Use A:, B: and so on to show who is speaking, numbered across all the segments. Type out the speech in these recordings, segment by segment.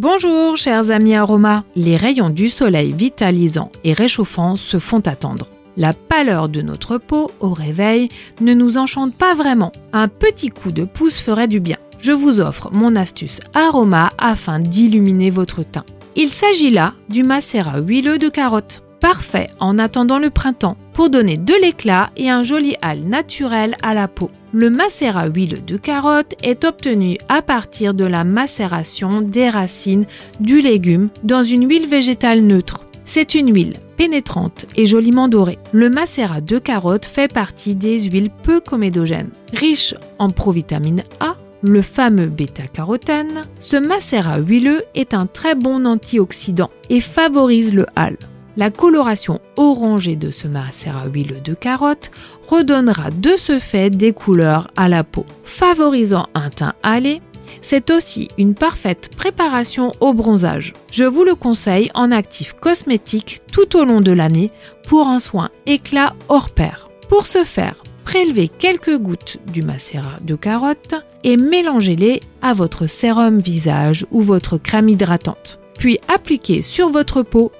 A: Bonjour chers amis aromas, les rayons du soleil vitalisants et réchauffants se font attendre. La pâleur de notre peau au réveil ne nous enchante pas vraiment. Un petit coup de pouce ferait du bien. Je vous offre mon astuce aroma afin d'illuminer votre teint. Il s'agit là du macérat huileux de carotte. Parfait en attendant le printemps pour donner de l'éclat et un joli hâle naturel à la peau. Le macérat huileux de carotte est obtenu à partir de la macération des racines du légume dans une huile végétale neutre. C'est une huile pénétrante et joliment dorée. Le macérat de carotte fait partie des huiles peu comédogènes. Riche en provitamine A, le fameux bêta-carotène, ce macérat huileux est un très bon antioxydant et favorise le hâle. La coloration orangée de ce macérat huileux de carotte redonnera de ce fait des couleurs à la peau. Favorisant un teint hâlé, c'est aussi une parfaite préparation au bronzage. Je vous le conseille en actif cosmétique tout au long de l'année pour un soin éclat hors pair. Pour ce faire, prélevez quelques gouttes du macérat de carotte et mélangez-les à votre sérum visage ou votre crème hydratante puis appliquez sur votre peau au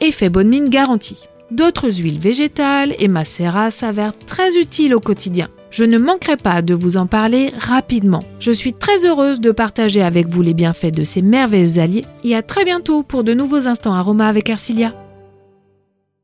A: Effet bonne mine garanti. D'autres huiles végétales et macérats s'avèrent très utiles au quotidien. Je ne manquerai pas de vous en parler rapidement. Je suis très heureuse de partager avec vous les bienfaits de ces merveilleux alliés et à très bientôt pour de nouveaux instants aromas avec Arcilia.